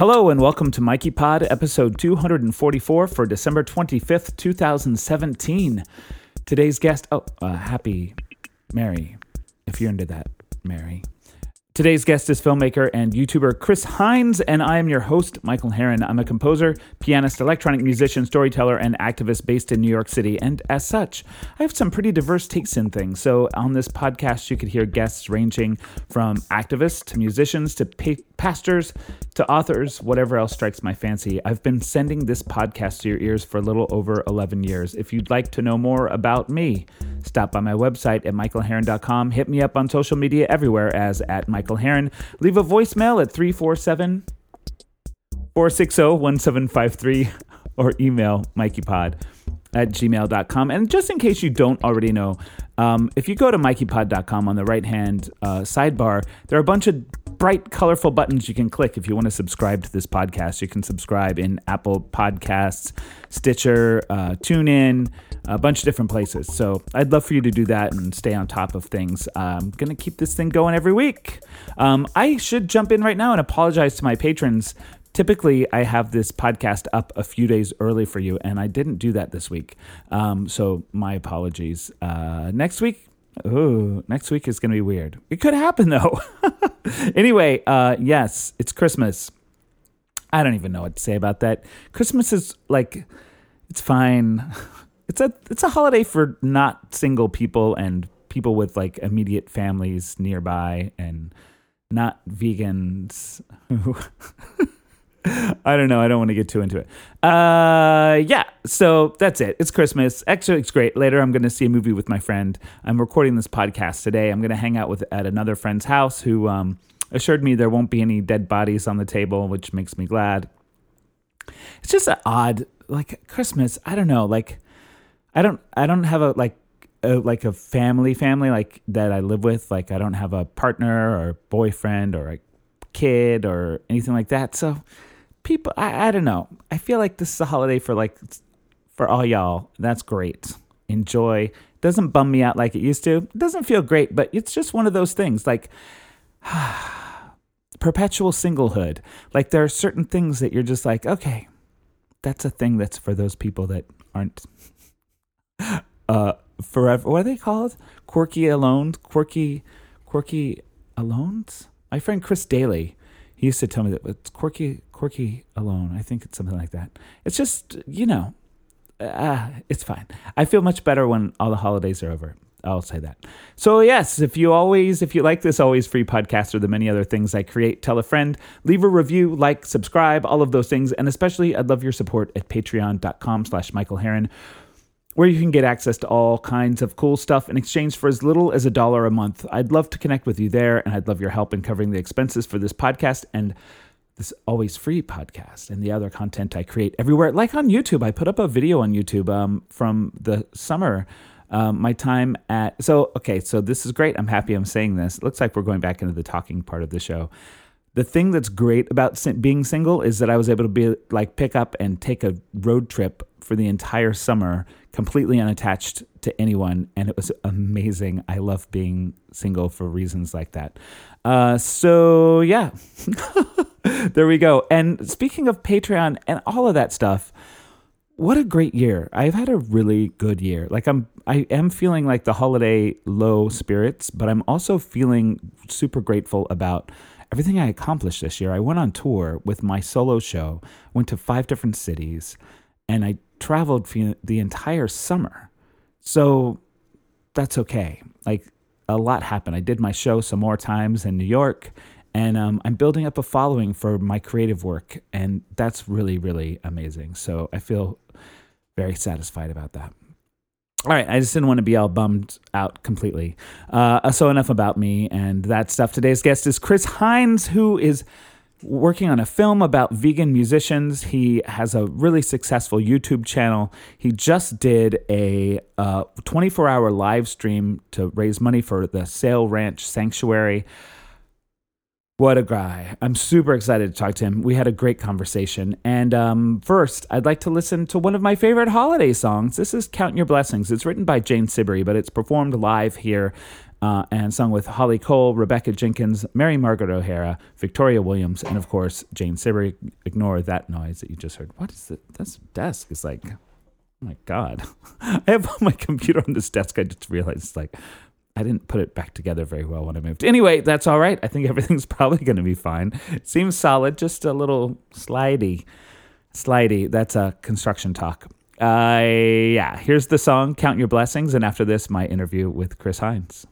Hello and welcome to Mikey Pod, episode 244 for December 25th, 2017. Today's guest, oh, uh, happy Mary, if you're into that, Mary. Today's guest is filmmaker and YouTuber Chris Hines, and I am your host, Michael Harren. I'm a composer, pianist, electronic musician, storyteller, and activist based in New York City. And as such, I have some pretty diverse takes in things. So on this podcast, you could hear guests ranging from activists to musicians to pa- pastors to authors, whatever else strikes my fancy. I've been sending this podcast to your ears for a little over 11 years. If you'd like to know more about me, stop by my website at michaelharren.com. Hit me up on social media everywhere as at Michael Harren. Leave a voicemail at 347 460 1753 or email mikeypod at gmail.com. And just in case you don't already know, um, if you go to mikeypod.com on the right hand uh, sidebar, there are a bunch of bright, colorful buttons you can click if you want to subscribe to this podcast. You can subscribe in Apple Podcasts, Stitcher, uh, TuneIn, a bunch of different places. So I'd love for you to do that and stay on top of things. I'm going to keep this thing going every week. Um, I should jump in right now and apologize to my patrons. Typically, I have this podcast up a few days early for you, and I didn't do that this week. Um, so my apologies. Uh, next week, Ooh, next week is going to be weird. It could happen though. anyway, uh, yes, it's Christmas. I don't even know what to say about that. Christmas is like, it's fine. It's a it's a holiday for not single people and people with like immediate families nearby and not vegans I don't know. I don't want to get too into it. Uh, yeah. So that's it. It's Christmas. Actually, it's great. Later, I'm going to see a movie with my friend. I'm recording this podcast today. I'm going to hang out with at another friend's house who um, assured me there won't be any dead bodies on the table, which makes me glad. It's just an odd, like Christmas. I don't know. Like, I don't. I don't have a like. A, like a family family like that I live with like I don't have a partner or boyfriend or a kid or anything like that so people I, I don't know. I feel like this is a holiday for like for all y'all. That's great. Enjoy. Doesn't bum me out like it used to. Doesn't feel great but it's just one of those things like perpetual singlehood. Like there are certain things that you're just like okay that's a thing that's for those people that aren't uh forever what are they called? Quirky alone quirky quirky alones my friend chris daly he used to tell me that it's quirky quirky alone. I think it's something like that. It's just, you know, uh, it's fine. I feel much better when all the holidays are over. I'll say that. So, yes, if you always, if you like this always free podcast or the many other things I create, tell a friend, leave a review, like, subscribe, all of those things. And especially, I'd love your support at patreon.com slash Michael Harren, where you can get access to all kinds of cool stuff in exchange for as little as a dollar a month. I'd love to connect with you there, and I'd love your help in covering the expenses for this podcast and this always free podcast and the other content I create everywhere. Like on YouTube, I put up a video on YouTube um, from the summer. Um, my time at so okay, so this is great. I'm happy I'm saying this. It looks like we're going back into the talking part of the show. The thing that's great about being single is that I was able to be like pick up and take a road trip for the entire summer, completely unattached to anyone, and it was amazing. I love being single for reasons like that. Uh, so yeah. there we go. And speaking of Patreon and all of that stuff, what a great year. I've had a really good year. Like I'm I am feeling like the holiday low spirits, but I'm also feeling super grateful about everything I accomplished this year. I went on tour with my solo show, went to five different cities, and I traveled for the entire summer. So that's okay. Like a lot happened. I did my show some more times in New York and um, I'm building up a following for my creative work, and that's really, really amazing. So I feel very satisfied about that. All right, I just didn't want to be all bummed out completely. Uh, so enough about me and that stuff. Today's guest is Chris Hines, who is working on a film about vegan musicians. He has a really successful YouTube channel. He just did a 24 uh, hour live stream to raise money for the Sale Ranch Sanctuary. What a guy. I'm super excited to talk to him. We had a great conversation. And um, first, I'd like to listen to one of my favorite holiday songs. This is Count Your Blessings. It's written by Jane Siberry, but it's performed live here uh, and sung with Holly Cole, Rebecca Jenkins, Mary Margaret O'Hara, Victoria Williams, and of course Jane Siberry. Ignore that noise that you just heard. What is it? This desk is like, oh my god! I have my computer on this desk. I just realized it's like I didn't put it back together very well when I moved. Anyway, that's all right. I think everything's probably going to be fine. It seems solid, just a little slidey. Slidey. That's a construction talk. Uh, yeah, here's the song, Count Your Blessings. And after this, my interview with Chris Hines.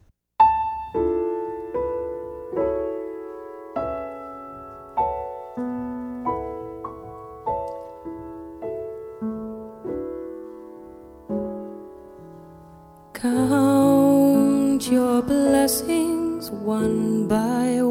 Count your blessings one by one.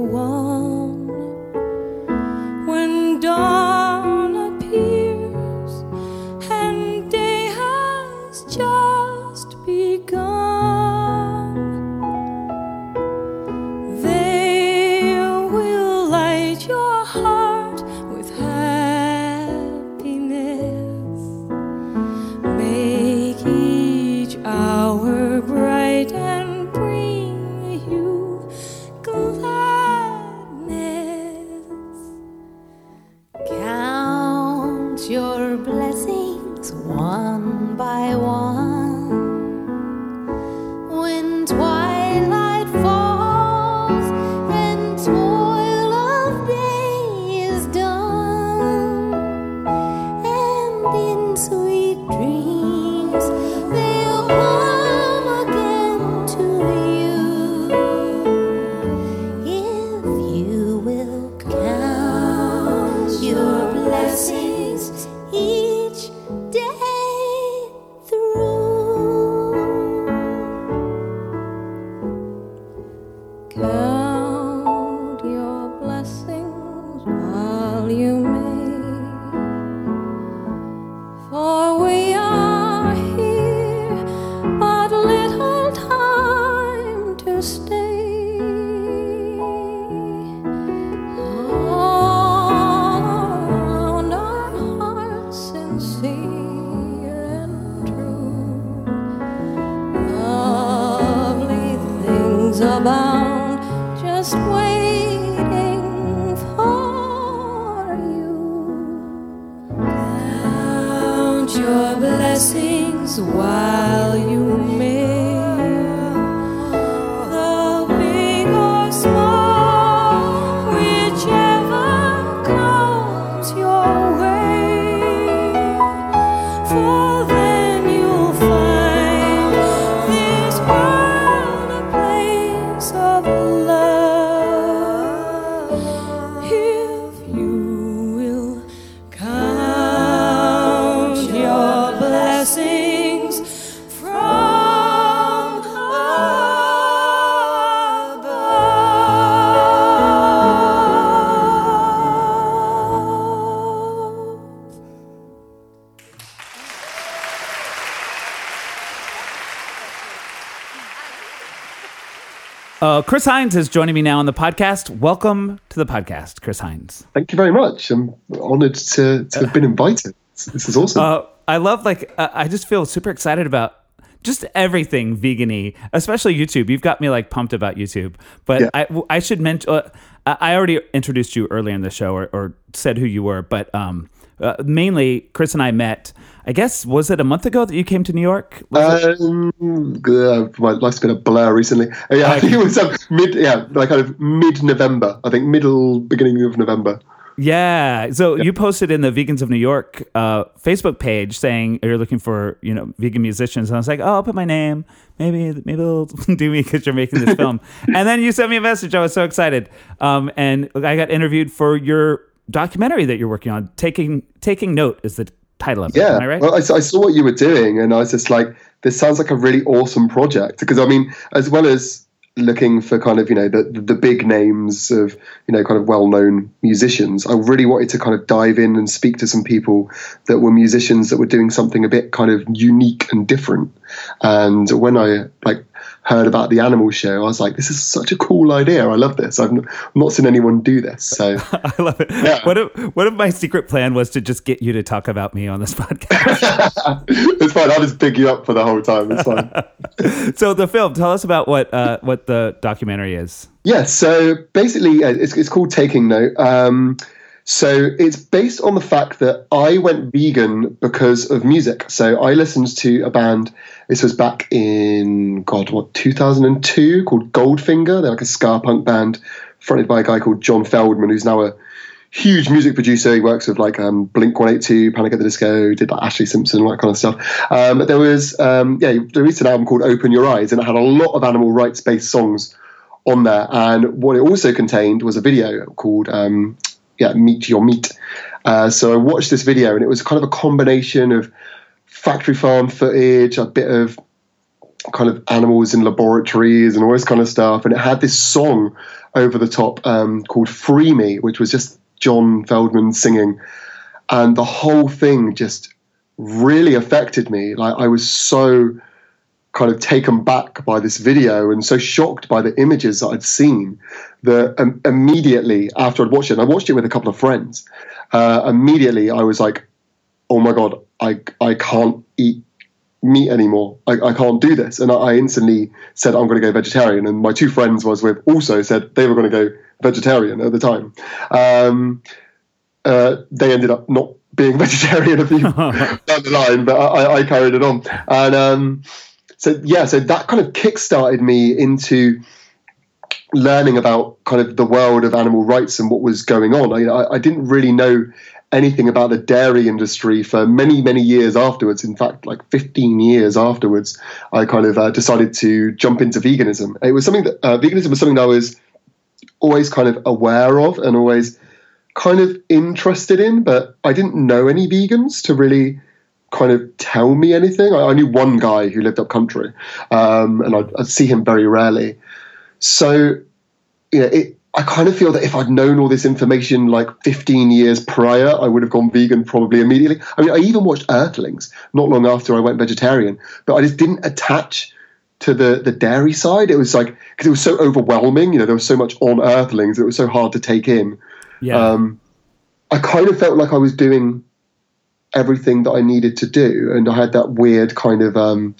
Chris Hines is joining me now on the podcast. Welcome to the podcast, Chris Hines. Thank you very much. I'm honoured to, to have been invited. This is awesome. Uh, I love like uh, I just feel super excited about just everything vegany, especially YouTube. You've got me like pumped about YouTube. But Yeah. I I should mention uh, I I already introduced you earlier in the show or, or said who you were, but um, uh, mainly Chris and I met. I guess was it a month ago that you came to New York? Um, uh, my life's been a blur recently. Uh, yeah, I think it was um, mid, yeah, like kind of mid-November. I think middle, beginning of November. Yeah. So you posted in the Vegans of New York uh, Facebook page saying you're looking for you know vegan musicians, and I was like, oh, I'll put my name. Maybe maybe they'll do me because you're making this film. and then you sent me a message. I was so excited. Um, and I got interviewed for your documentary that you're working on. Taking taking note is the title of it. Yeah. Right? Well, I, I saw what you were doing, and I was just like, this sounds like a really awesome project. Because I mean, as well as looking for kind of you know the the big names of you know kind of well known musicians, I really wanted to kind of dive in and speak to some people that were musicians that were doing something a bit kind of unique and different. And when I like heard about the animal show, I was like, this is such a cool idea. I love this. I've not seen anyone do this. So I love it. Yeah. What if what if my secret plan was to just get you to talk about me on this podcast? it's fine. I'll just big you up for the whole time. It's fine. so the film, tell us about what uh, what the documentary is. Yeah, so basically, uh, it's, it's called Taking Note. Um, so it's based on the fact that I went vegan because of music. So I listened to a band. This was back in God, what 2002, called Goldfinger. They're like a ska punk band fronted by a guy called John Feldmann, who's now a huge music producer. He works with like um, Blink 182, Panic at the Disco, did like Ashlee Simpson, all that kind of stuff. Um, there was, um, yeah, they released an album called Open Your Eyes, and it had a lot of animal rights based songs on there. And what it also contained was a video called um, yeah, Meet Your Meat. Uh, so I watched this video, and it was kind of a combination of factory farm footage, a bit of kind of animals in laboratories and all this kind of stuff. And it had this song over the top um, called Free Me, which was just John Feldmann singing. And the whole thing just really affected me. Like I was so kind of taken back by this video and so shocked by the images that I'd seen that um, immediately after I'd watched it, and I watched it with a couple of friends, uh, immediately I was like, oh my God, I, I can't eat meat anymore. I, I can't do this. And I, I instantly said, I'm going to go vegetarian. And my two friends I was with also said they were going to go vegetarian at the time. Um, uh, they ended up not being vegetarian a few down the line, but I, I carried it on. And um, so, yeah, so that kind of kick-started me into learning about kind of the world of animal rights and what was going on. I, I, didn't really know anything about the dairy industry for many, many years afterwards. In fact, like 15 years afterwards, I kind of uh, decided to jump into veganism. It was something that uh, veganism was something that I was always kind of aware of and always kind of interested in, but I didn't know any vegans to really kind of tell me anything. I, I knew one guy who lived up country, um, and I'd, I'd see him very rarely. So, you know, it, I kind of feel that if I'd known all this information like 15 years prior, I would have gone vegan probably immediately. I mean, I even watched Earthlings not long after I went vegetarian, but I just didn't attach to the the dairy side. It was like because it was so overwhelming. You know, there was so much on Earthlings. It was so hard to take in. Yeah. Um, I kind of felt like I was doing everything that I needed to do, and I had that weird kind of, um,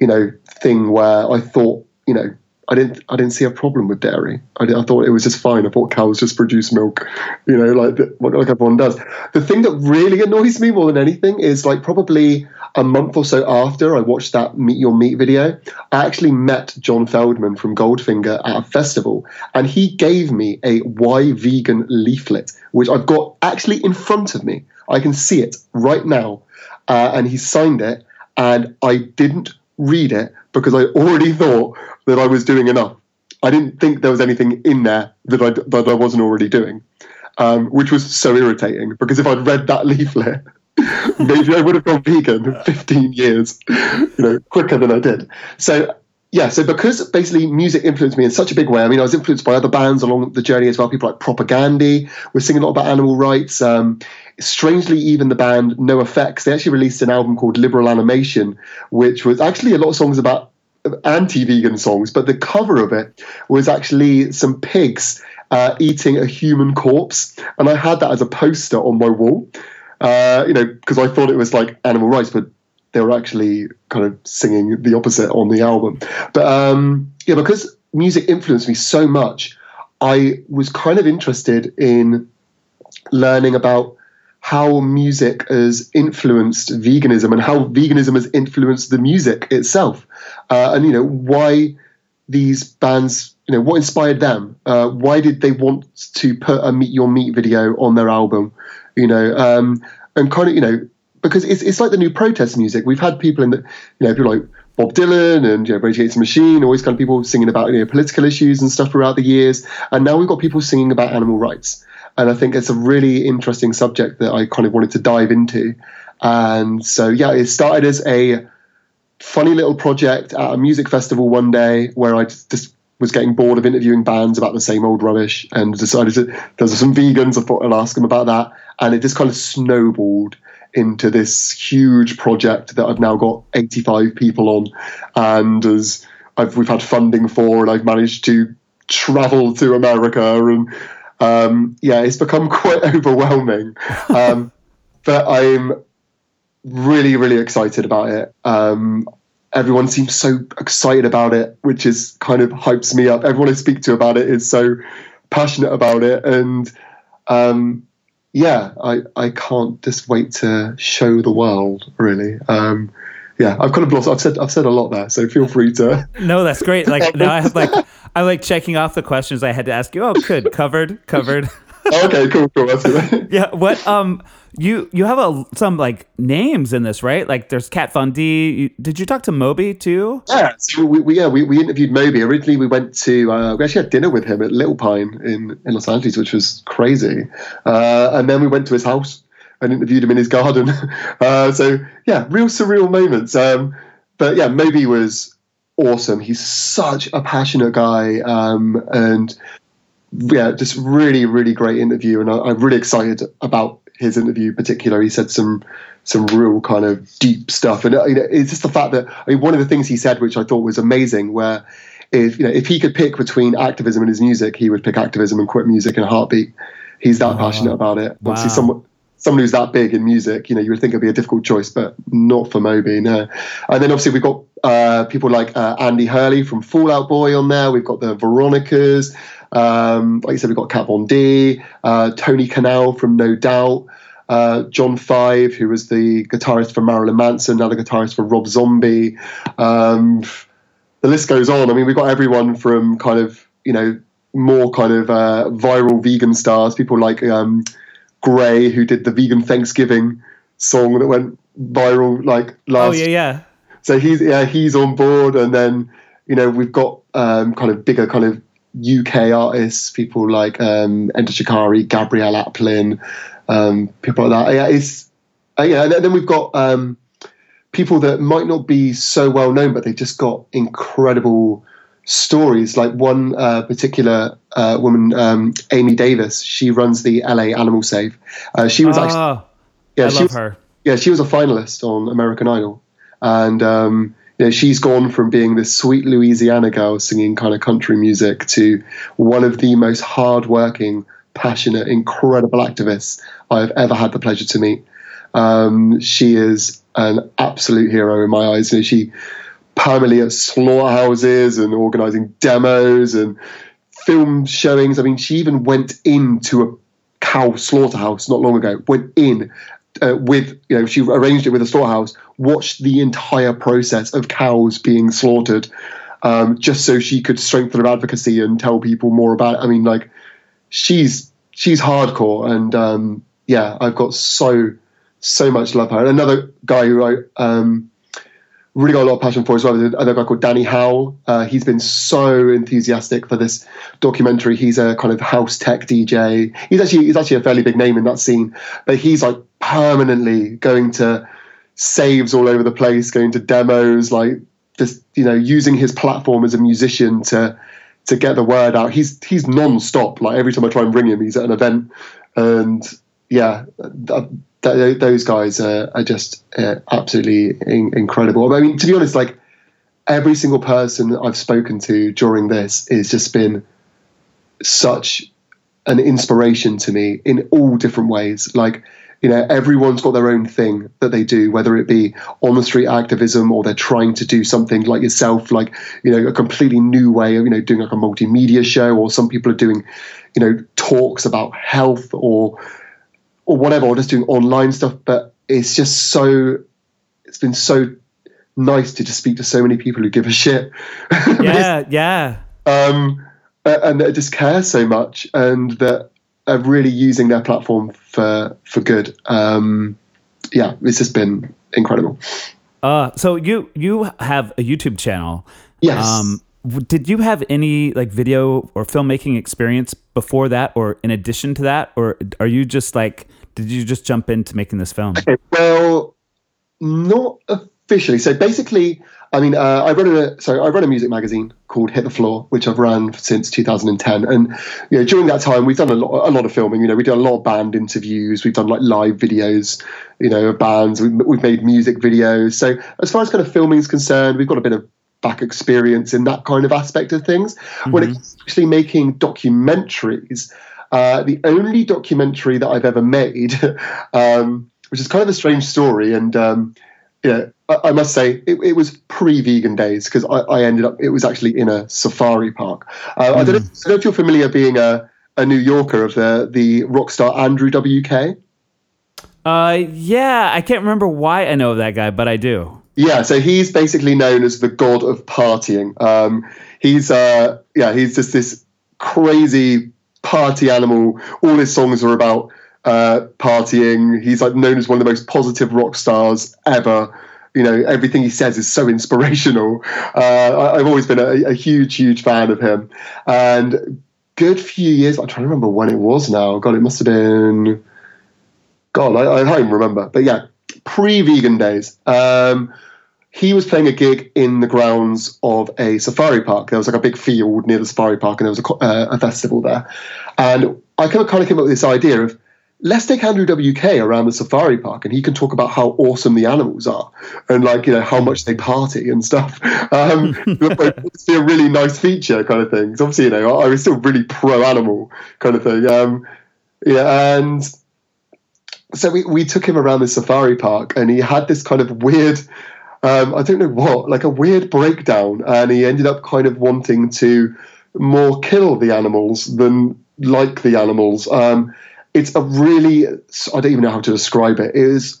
you know, thing where I thought, you know, I didn't, I didn't see a problem with dairy. I, I thought it was just fine. I thought cows just produce milk, you know, like like everyone does. The thing that really annoys me more than anything is like probably a month or so after I watched that Meet Your Meat video, I actually met John Feldmann from Goldfinger at a festival, and he gave me a Why Vegan leaflet, which I've got actually in front of me. I can see it right now, uh, and he signed it, and I didn't read it because I already thought that I was doing enough. I didn't think there was anything in there that I that I wasn't already doing, um, which was so irritating. Because if I'd read that leaflet, maybe I would have gone vegan 15 years, you know, quicker than I did. So yeah, so because basically music influenced me in such a big way. I mean, I was influenced by other bands along the journey as well. People like Propagandhi were singing a lot about animal rights. Um, strangely, even the band NOFX, they actually released an album called Liberal Animation, which was actually a lot of songs about anti-vegan songs, but the cover of it was actually some pigs uh, eating a human corpse, and I had that as a poster on my wall. Uh, you know, because I thought it was like animal rights, but they were actually kind of singing the opposite on the album. But um, yeah, because music influenced me so much, I was kind of interested in learning about how music has influenced veganism and how veganism has influenced the music itself, uh, and you know why these bands, you know, what inspired them? Uh, why did they want to put a Meet Your Meat video on their album? You know, um, and kind of you know because it's it's like the new protest music. We've had people in the you know people like Bob Dylan and you know, Rage Against the Machine, always kind of people singing about you know political issues and stuff throughout the years, and now we've got people singing about animal rights. And I think it's a really interesting subject that I kind of wanted to dive into. And so yeah, it started as a funny little project at a music festival one day where I just, was getting bored of interviewing bands about the same old rubbish and decided to there's some vegans I thought I'd ask them about that and it just kind of snowballed into this huge project that I've now got 85 people on and as I've, we've had funding for, and I've managed to travel to America, and um, yeah, it's become quite overwhelming. Um, but I'm really, really excited about it. Um, everyone seems so excited about it, which is kind of hypes me up. Everyone I speak to about it is so passionate about it, and um, yeah, I, I can't just wait to show the world. Really, um, yeah, I've kind of lost. I've said I've said a lot there, so feel free to. No, that's great. Like now I have like I'm like checking off the questions I had to ask you. Oh, good, covered, covered. Okay, cool, cool. That's good. yeah. What um you you have a some like names in this right? Like there's Kat Von D. You, did you talk to Moby too? Yeah, so we, we yeah we, we interviewed Moby. Originally, we went to uh, we actually had dinner with him at Little Pine in in Los Angeles, which was crazy. Uh, and then we went to his house and interviewed him in his garden. Uh, so yeah, real surreal moments. Um, but yeah, Moby was awesome. He's such a passionate guy, um, and yeah, just really, really great interview. And I, I'm really excited about his interview in particular. He said some some real kind of deep stuff, and uh, you know, it's just the fact that I mean, one of the things he said, which I thought was amazing, where if you know if he could pick between activism and his music, he would pick activism and quit music in a heartbeat. He's that passionate about it. Wow. Obviously, someone someone who's that big in music, you know, you would think it'd be a difficult choice, but not for Moby, no. And then obviously we've got uh, people like uh, Andy Hurley from Fall Out Boy on there. We've got the Veronicas. Um, like I said, we've got Kat Von D, uh, Tony Kanal from No Doubt. Uh, John Five, who was the guitarist for Marilyn Manson, now the guitarist for Rob Zombie. Um, the list goes on. I mean, we've got everyone from kind of, you know, more kind of uh, viral vegan stars, people like um, Gray, who did the vegan Thanksgiving song that went viral like last. Oh yeah, yeah. So he's yeah he's on board, and then you know we've got um, kind of bigger kind of UK artists, people like um, Enter Shikari, Gabrielle Aplin, um, people like that. Yeah, it's uh, yeah, and then we've got um, people that might not be so well known, but they've just got incredible stories. Like one uh, particular uh, woman, um, Amy Davies, she runs the LA Animal Save. Uh, she was actually Oh, yeah, I she love was, her. yeah, she was a finalist on American Idol, and um, you know, she's gone from being this sweet Louisiana girl singing kind of country music to one of the most hardworking, passionate, incredible activists I've ever had the pleasure to meet. Um, she is an absolute hero in my eyes. You know, she permanently at slaughterhouses and organising demos and film showings. I mean, she even went into a cow slaughterhouse not long ago. Went in uh, with you know she arranged it with a slaughterhouse. Watched the entire process of cows being slaughtered, um, just so she could strengthen her advocacy and tell people more about. It. I mean, like she's she's hardcore, and um, yeah, I've got so so much love for her. Another guy who I um, really got a lot of passion for as well. Another guy called Danny Howell. Uh, he's been so enthusiastic for this documentary. He's a kind of house tech DJ. He's actually he's actually a fairly big name in that scene, but he's like permanently going to saves all over the place, going to demos, like just you know using his platform as a musician to to get the word out. He's he's non-stop. Like every time I try and bring him, he's at an event, and yeah, th- th- those guys are, are just uh, absolutely in- incredible. I mean, to be honest, like every single person I've spoken to during this has just been such an inspiration to me in all different ways. Like, you know, everyone's got their own thing that they do, whether it be on the street activism or they're trying to do something like yourself, like, you know, a completely new way of, you know, doing like a multimedia show, or some people are doing, you know, talks about health or, or whatever, or just doing online stuff. But it's just so, it's been so nice to just speak to so many people who give a shit. Yeah, yeah. um, and that just care so much and that are really using their platform for for good. Um, yeah, it's just been incredible. Uh, so you you have a YouTube channel. Yes. Um, did you have any like video or filmmaking experience before that, or in addition to that, or are you just like did you just jump into making this film? Okay, well, not officially. So basically, I mean, uh, I run a so I run a music magazine called Hit the Floor, which I've run since 2010. And you know, during that time, we've done a lot, a lot of filming. You know, we did a lot of band interviews. We've done like live videos. You know, of bands. We've, we've made music videos. So as far as kind of filming is concerned, we've got a bit of back experience in that kind of aspect of things. When it's actually making documentaries, uh, the only documentary that I've ever made, um, which is kind of a strange story, and um, yeah, I, I must say it, it was pre-vegan days because I, I ended up. It was actually in a safari park. Uh, I, don't know, I don't know if you're familiar being a, a New Yorker of the the rock star Andrew WK. Uh, yeah, I can't remember why I know of that guy, but I do. Yeah, so he's basically known as the god of partying. Um, he's uh, yeah, he's just this crazy party animal. All his songs are about uh, partying. He's like known as one of the most positive rock stars ever. You know, everything he says is so inspirational. Uh, I, I've always been a, a huge, huge fan of him. And good few years, I'm trying to remember when it was now. God, it must have been. God, I, I don't remember. But yeah, pre-vegan days. Um, he was playing a gig in the grounds of a safari park. There was like a big field near the safari park, and there was a, uh, a festival there. And I kind of kind of came up with this idea of let's take Andrew WK around the safari park, and he can talk about how awesome the animals are, and like you know how much they party and stuff. Um, it's a really nice feature kind of thing. obviously, you know, I, I was still really pro animal kind of thing. Um, yeah, and so we, we took him around the safari park and he had this kind of weird um, i don't know what like a weird breakdown. And he ended up kind of wanting to more kill the animals than like the animals. Um, it's a really i don't even know how to describe it. It is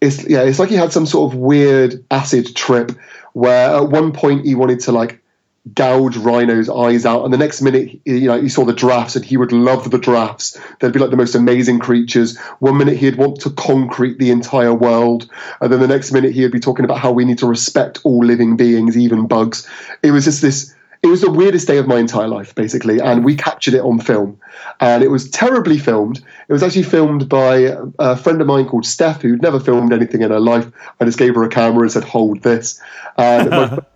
it's yeah it's like he had some sort of weird acid trip where at one point he wanted to like gouge rhino's eyes out. And the next minute you know he saw the drafts and he would love the drafts. they'd be like the most amazing creatures. One minute he'd want to concrete the entire world. And then the next minute he'd be talking about how we need to respect all living beings even bugs. It was just this it was the weirdest day of my entire life basically. And we captured it on film. And it was terribly filmed. It was actually filmed by a friend of mine called steph who'd never filmed anything in her life. I just gave her a camera and said hold this. And my,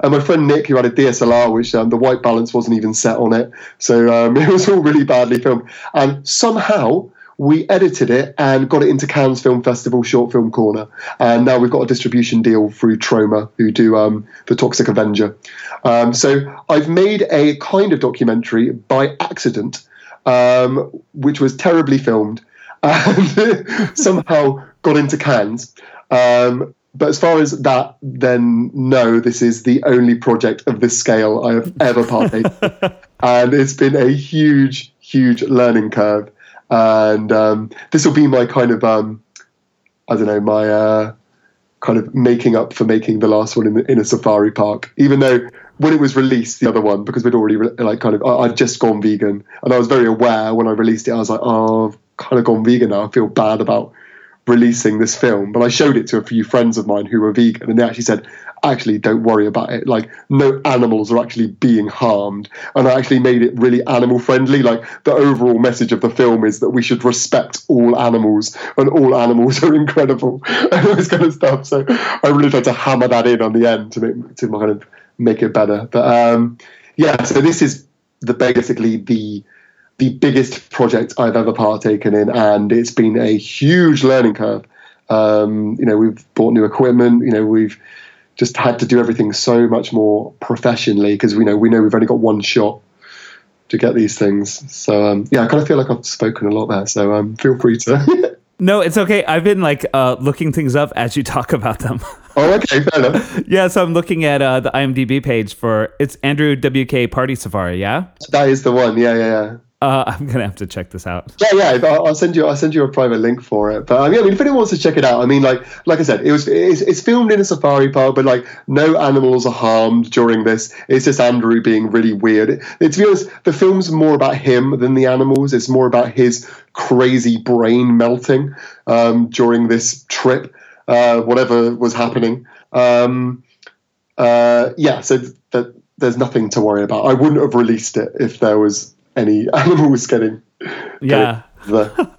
and my friend Nick, who had a DSLR, which um, the white balance wasn't even set on it, so um, it was all really badly filmed. And somehow we edited it and got it into Cannes Film Festival Short Film Corner, and now we've got a distribution deal through Troma, who do um, the Toxic Avenger. Um, so I've made a kind of documentary by accident, um, which was terribly filmed, and somehow got into Cannes. Um, but as far as that, then no, this is the only project of this scale I have ever partaken in. And it's been a huge, huge learning curve. And um, this will be my kind of, um, I don't know, my uh, kind of making up for making the last one in, in a safari park. Even though when it was released, the other one, because we'd already re- like kind of, I, I'd just gone vegan, and I was very aware when I released it. I was like, oh, I've kind of gone vegan now. I feel bad about releasing this film, but I showed it to a few friends of mine who were vegan, and they actually said, "Actually, don't worry about it. Like, no animals are actually being harmed." And I actually made it really animal friendly. Like, the overall message of the film is that we should respect all animals, and all animals are incredible, and all this kind of stuff. So I really tried to hammer that in on the end to make to kind of make it better. But um, yeah, so this is the basically the the biggest project I've ever partaken in, and it's been a huge learning curve. Um, you know, we've bought new equipment. You know, we've just had to do everything so much more professionally because we know we know we've only got one shot to get these things. So um, yeah, I kind of feel like I've spoken a lot there. So um, feel free to. No, it's okay. I've been like uh, looking things up as you talk about them. oh, okay, fair enough. yeah, so I'm looking at uh, the IMDb page for it's Andrew WK Party Safari. Yeah, That is the one. Yeah, yeah, yeah. Uh, I'm gonna have to check this out. Yeah, yeah. I'll send you. I'll send you a private link for it. But I mean, I mean, if anyone wants to check it out, I mean, like, like I said, it was it's, it's filmed in a safari park, but like, no animals are harmed during this. It's just Andrew being really weird. It, to be honest, the film's more about him than the animals. It's more about his crazy brain melting um, during this trip, uh, whatever was happening. Um, uh, yeah, so that there's nothing to worry about. I wouldn't have released it if there was any animal was getting. Yeah. getting the,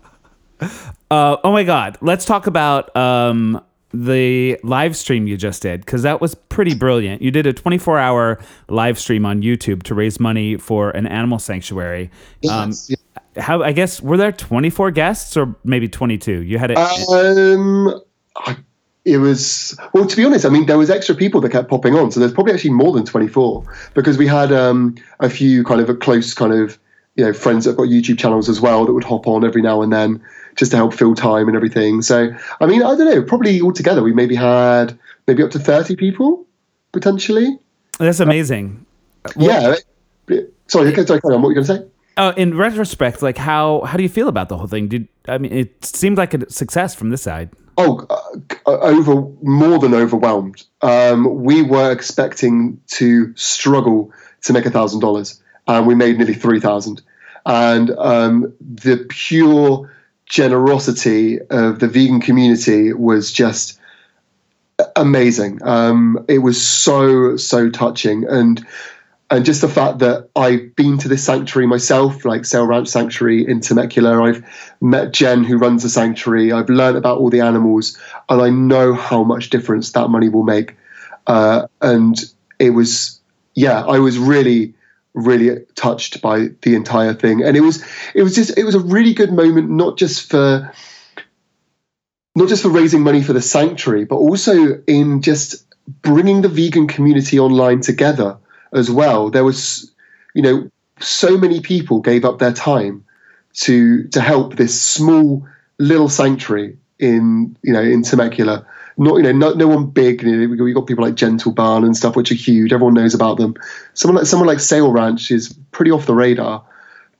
Uh, oh my God. Let's talk about um, the live stream you just did because that was pretty brilliant. You did a 24 hour live stream on YouTube to raise money for an animal sanctuary. Um, Yes, yeah. how I guess were there 24 guests or maybe 22? You had it. Um, I it was well to be honest i mean there was extra people that kept popping on so there's probably actually more than 24 because we had um, a few kind of a close kind of you know friends that have got youtube channels as well that would hop on every now and then just to help fill time and everything so i mean i don't know probably altogether we maybe had maybe up to 30 people potentially That's amazing. yeah sorry okay sorry carry on. what were you going to say Uh, in retrospect, like how how do you feel about the whole thing? Did I mean it seemed like a success from this side? Oh, uh, over more than overwhelmed. Um, we were expecting to struggle to make a thousand dollars, and we made nearly three thousand. And um, the pure generosity of the vegan community was just amazing. Um, it was so so touching, and and just the fact that I've been to this sanctuary myself, like Sale Ranch Sanctuary in Temecula. I've met Jen, who runs the sanctuary. I've learned about all the animals, and I know how much difference that money will make. Uh, and it was, yeah, I was really, really touched by the entire thing, and it was, it was just, it was a really good moment, not just for, not just for raising money for the sanctuary, but also in just bringing the vegan community online together as well. There was, you know, so many people gave up their time to to help this small little sanctuary in you know in Temecula. Not you know no, no one big. You know, we got people like Gentle Barn and stuff, which are huge. Everyone knows about them. Someone like someone like Sale Ranch is pretty off the radar,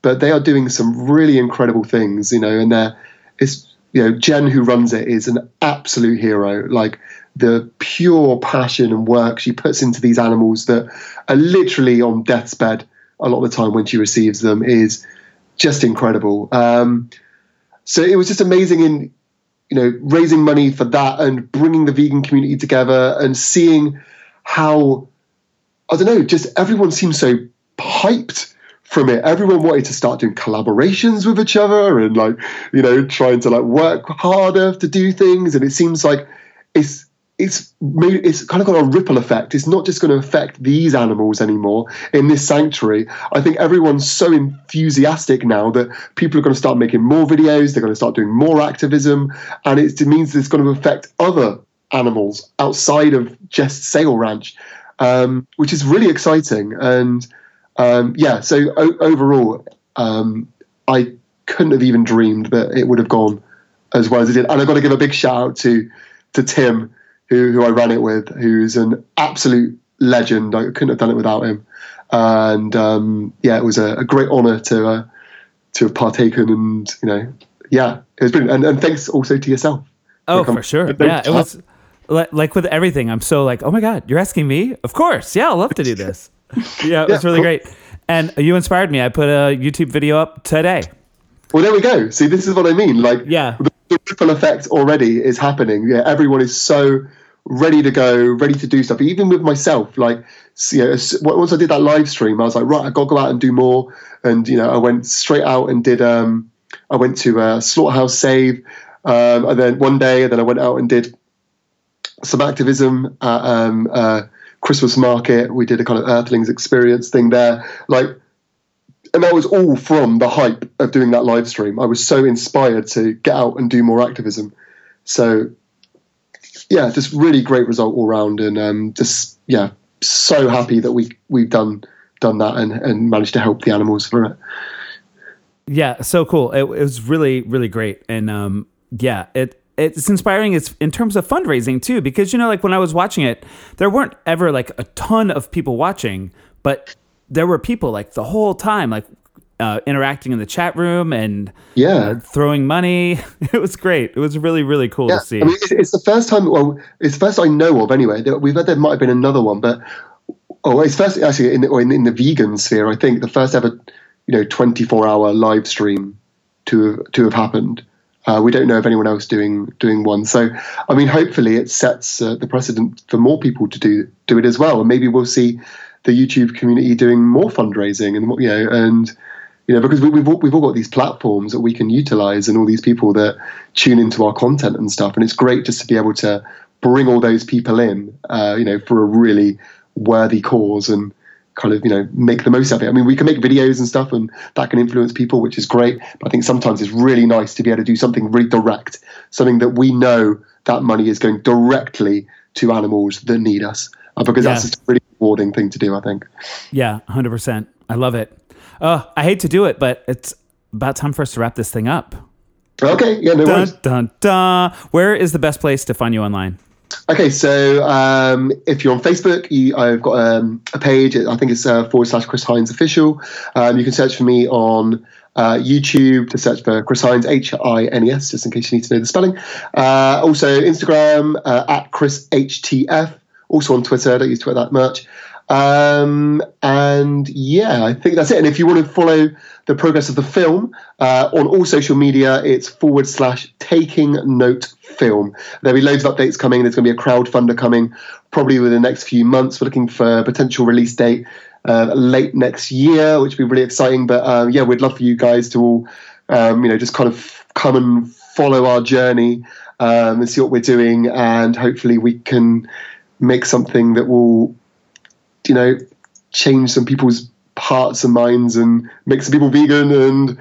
but they are doing some really incredible things. You know, and they're it's you know Jen who runs it is an absolute hero. Like the pure passion and work she puts into these animals that are literally on death's bed a lot of the time when she receives them is just incredible. Um, so it was just amazing in you know raising money for that and bringing the vegan community together and seeing how I don't know, just everyone seemed so hyped from it. Everyone wanted to start doing collaborations with each other and like you know trying to like work harder to do things. And it seems like it's it's it's kind of got a ripple effect. It's not just going to affect these animals anymore in this sanctuary. I think everyone's so enthusiastic now that people are going to start making more videos. They're going to start doing more activism, and it means it's going to affect other animals outside of just Sale Ranch, um, which is really exciting. And um, yeah, so o- overall, um, I couldn't have even dreamed that it would have gone as well as it did. And I've got to give a big shout out to to Tim, who who I ran it with, who's an absolute legend. I couldn't have done it without him. And um, yeah, it was a, a great honour to uh, to have partaken, and you know, yeah, it was brilliant. And, and thanks also to yourself. Oh, Like, for sure. I'm- Yeah, it was like, like with everything. I'm so like, oh my god, you're asking me? Of course. Yeah, I'll love to do this. Yeah, it was Yeah, really cool. great. And you inspired me. I put a YouTube video up today. Well, there we go. See, this is what I mean. Like, Yeah. Ripple effect already is happening. Yeah, everyone is so ready to go, ready to do stuff. Even with myself, like, you know, once I did that live stream, I was like, right, I got to go out and do more. And you know, I went straight out and did. Um, I went to uh, Slaughterhouse Save, um, and then one day, and then I went out and did some activism at um, uh, Christmas market. We did a kind of Earthlings experience thing there, like and that was all from the hype of doing that live stream. I was so inspired to get out and do more activism. So, yeah, just really great result all round, and um, just yeah, so happy that we we've done done that and, and managed to help the animals for it. Yeah, so cool. It, it was really, really great, and um, yeah, it it's inspiring. It's in terms of fundraising too, because you know, like when I was watching it, there weren't ever like a ton of people watching, but there were people like the whole time, like uh, interacting in the chat room and Yeah. uh, throwing money. It was great. It was really, really cool Yeah, to see. I mean, it's, it's the first time. Well, it's the first I know of anyway. That we've heard there might have been another one, but oh, it's first actually in the, or in, in the vegan sphere. I think the first ever, you know, twenty four hour live stream to to have happened. Uh, we don't know of anyone else doing doing one. So, I mean, hopefully, it sets uh, the precedent for more people to do do it as well, and maybe we'll see the YouTube community doing more fundraising and you know and you know because we, we've all, we've all got these platforms that we can utilize and all these people that tune into our content and stuff. And it's great just to be able to bring all those people in uh, you know for a really worthy cause and kind of you know make the most of it. I mean we can make videos and stuff and that can influence people which is great. But i think sometimes it's really nice to be able to do something really direct something that we know that money is going directly to animals that need us, uh, because that's just a really rewarding thing to do. I think. Yeah, 100%. I love it. Uh, I hate to do it, but it's about time for us to wrap this thing up. Okay, yeah, no Dun, worries. dun, dun. Where is the best place to find you online? Okay, so um, if you're on Facebook, you, I've got um, a page. I think it's uh, forward slash Chris Hines official. Um, you can search for me on uh, YouTube to search for Chris Hines H I N E S, just in case you need to know the spelling. Uh, also Instagram uh, at Chris HTF. Also on Twitter. I don't use Twitter that much. Um, and yeah, I think that's it. And if you want to follow the progress of the film uh, on all social media, it's forward slash taking note film. There'll be loads of updates coming. There's going to be a crowdfunder coming probably within the next few months. We're looking for a potential release date uh, late next year, which would be really exciting. But um, yeah, we'd love for you guys to all, um, you know, just kind of come and follow our journey um, and see what we're doing. And hopefully we can make something that will you know, change some people's hearts and minds and make some people vegan and,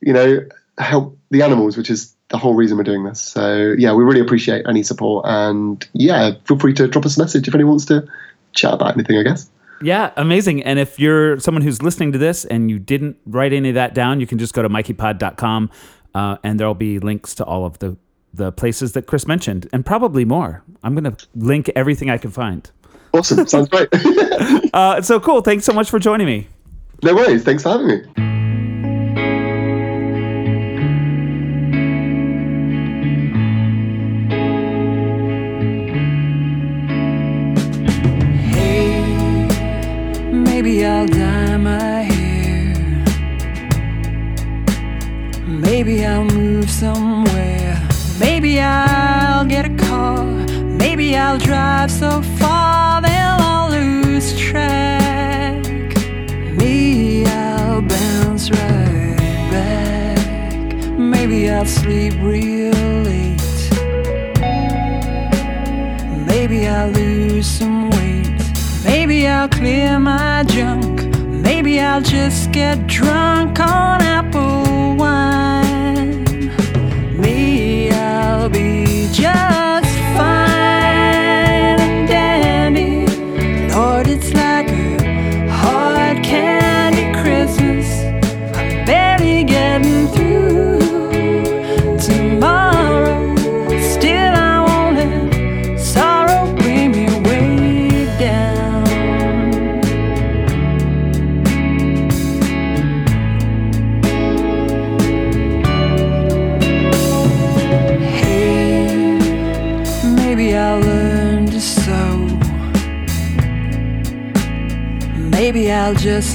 you know, help the animals, which is the whole reason we're doing this. So, yeah, we really appreciate any support. And, yeah, feel free to drop us a message if anyone wants to chat about anything, I guess. Yeah, amazing. And if you're someone who's listening to this and you didn't write any of that down, you can just go to mikeypod.com uh, and there'll be links to all of the, the places that Chris mentioned and probably more. I'm going to link everything I can find. Awesome. Sounds great. Uh, so cool. Thanks so much for joining me. no worries. Thanks for having me. Maybe I'll just get drunk on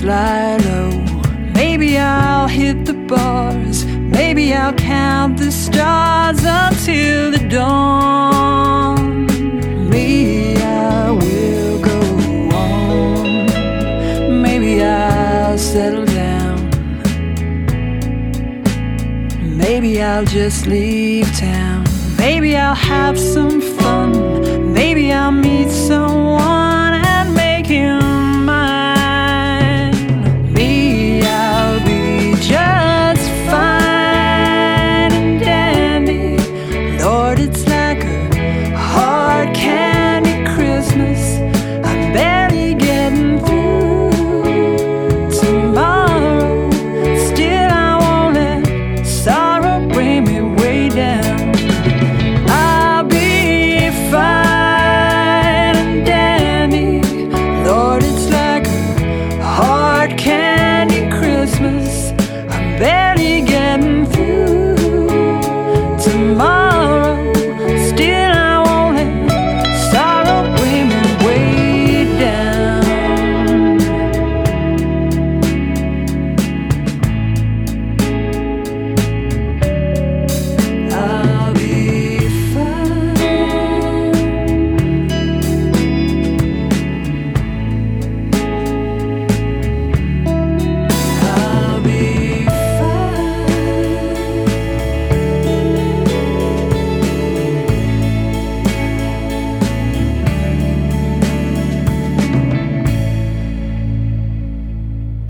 Lie low. Maybe I'll hit the bars. Maybe I'll count the stars until the dawn. Me, I will go on. Maybe I'll settle down. Maybe I'll just leave town. Maybe I'll have some fun. Maybe I'll meet someone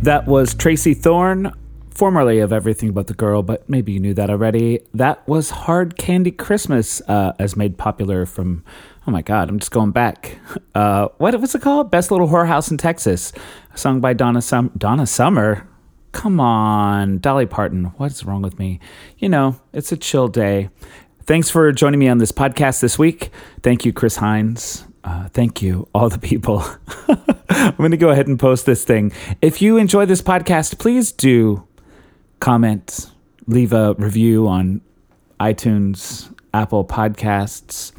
That was Tracey Thorn formerly of Everything But the Girl, but maybe you knew that already. That was Hard Candy Christmas, uh, as made popular from, oh my God, I'm just going back. Uh, what was it called? Best Little Whorehouse in Texas, sung by Donna, Sum- Donna Summer. Come on, Dolly Parton. What's wrong with me? You know, it's a chill day. Thanks for joining me on this podcast this week. Thank you, Chris Hines. Uh, thank you, all the people. I'm going to go ahead and post this thing. If you enjoy this podcast, please do comment, leave a review on iTunes, Apple Podcasts,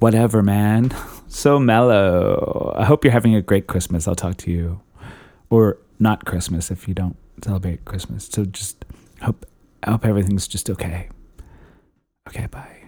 whatever, man. So mellow. I hope you're having a great Christmas. I'll talk to you. Or not Christmas if you don't celebrate Christmas. So just hope I hope everything's just okay. Okay, bye.